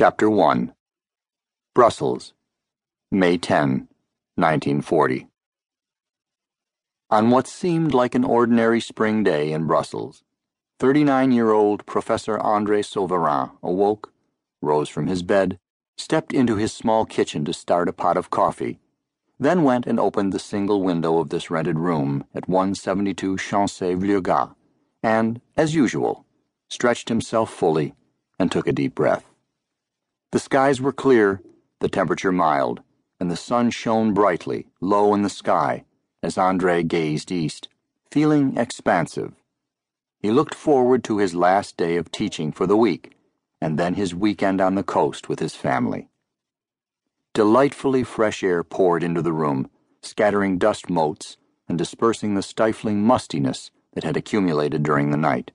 Chapter 1 Brussels, May 10, 1940. On what seemed like an ordinary spring day in Brussels, 39 year old Professor Andre Sauverin awoke, rose from his bed, stepped into his small kitchen to start a pot of coffee, then went and opened the single window of this rented room at 172 Chancey-Vliegas, and, as usual, stretched himself fully and took a deep breath. The skies were clear, the temperature mild, and the sun shone brightly, low in the sky, as Andre gazed east, feeling expansive. He looked forward to his last day of teaching for the week, and then his weekend on the coast with his family. Delightfully fresh air poured into the room, scattering dust motes and dispersing the stifling mustiness that had accumulated during the night.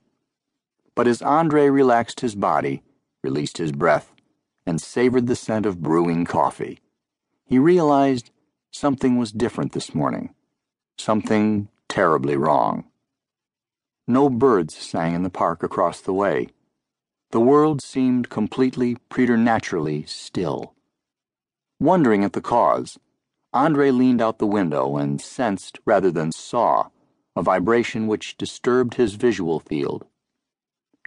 But as Andre relaxed his body, released his breath, and savored the scent of brewing coffee. He realized something was different this morning, something terribly wrong. No birds sang in the park across the way. The world seemed completely preternaturally still. Wondering at the cause, Andre leaned out the window and sensed, rather than saw, a vibration which disturbed his visual field.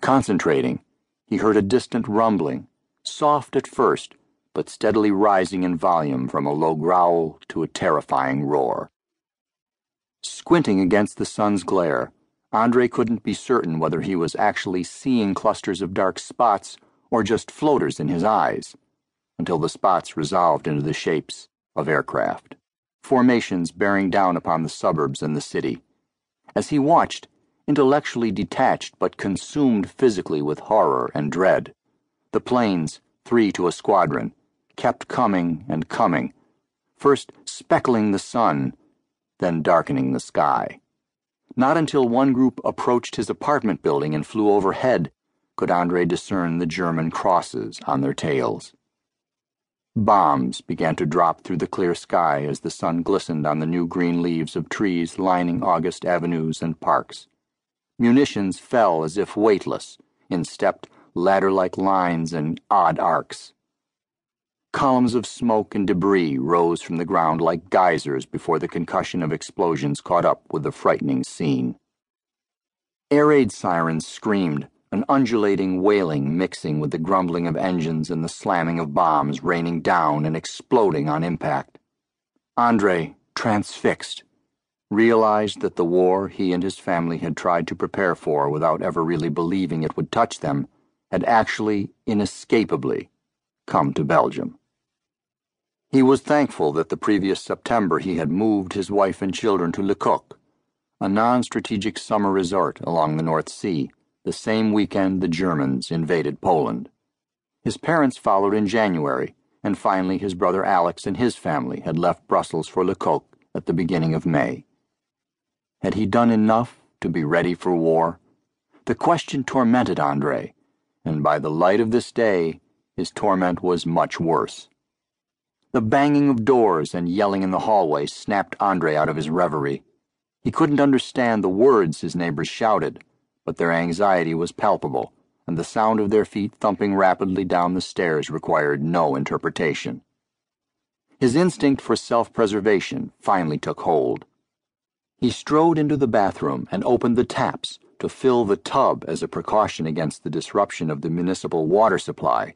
Concentrating, he heard a distant rumbling soft at first, but steadily rising in volume from a low growl to a terrifying roar. Squinting against the sun's glare, Andre couldn't be certain whether he was actually seeing clusters of dark spots or just floaters in his eyes, until the spots resolved into the shapes of aircraft, formations bearing down upon the suburbs and the city. As he watched, intellectually detached but consumed physically with horror and dread, the planes, three to a squadron, kept coming and coming, first speckling the sun, then darkening the sky. Not until one group approached his apartment building and flew overhead could Andre discern the German crosses on their tails. Bombs began to drop through the clear sky as the sun glistened on the new green leaves of trees lining August avenues and parks. Munitions fell as if weightless, in stepped ladder like lines and odd arcs. Columns of smoke and debris rose from the ground like geysers before the concussion of explosions caught up with the frightening scene. Air raid sirens screamed, an undulating wailing mixing with the grumbling of engines and the slamming of bombs raining down and exploding on impact. Andre, transfixed, realized that the war he and his family had tried to prepare for without ever really believing it would touch them had actually, inescapably, come to Belgium. He was thankful that the previous September he had moved his wife and children to Le Coq, a non strategic summer resort along the North Sea, the same weekend the Germans invaded Poland. His parents followed in January, and finally his brother Alex and his family had left Brussels for Le Coq at the beginning of May. Had he done enough to be ready for war? The question tormented Andre and by the light of this day, his torment was much worse. The banging of doors and yelling in the hallway snapped Andre out of his reverie. He couldn't understand the words his neighbors shouted, but their anxiety was palpable, and the sound of their feet thumping rapidly down the stairs required no interpretation. His instinct for self preservation finally took hold. He strode into the bathroom and opened the taps to fill the tub as a precaution against the disruption of the municipal water supply,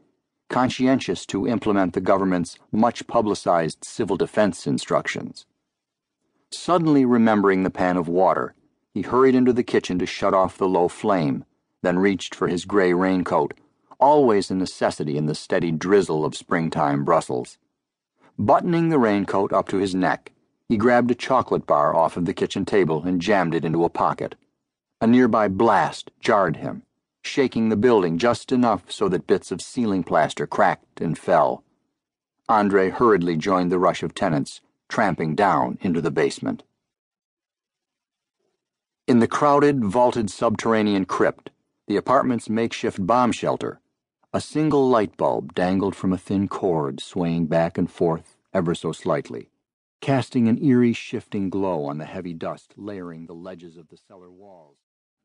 conscientious to implement the government's much publicized civil defense instructions. Suddenly remembering the pan of water, he hurried into the kitchen to shut off the low flame, then reached for his gray raincoat, always a necessity in the steady drizzle of springtime Brussels. Buttoning the raincoat up to his neck, he grabbed a chocolate bar off of the kitchen table and jammed it into a pocket. A nearby blast jarred him, shaking the building just enough so that bits of ceiling plaster cracked and fell. Andre hurriedly joined the rush of tenants, tramping down into the basement. In the crowded, vaulted subterranean crypt, the apartment's makeshift bomb shelter, a single light bulb dangled from a thin cord swaying back and forth ever so slightly, casting an eerie shifting glow on the heavy dust layering the ledges of the cellar walls.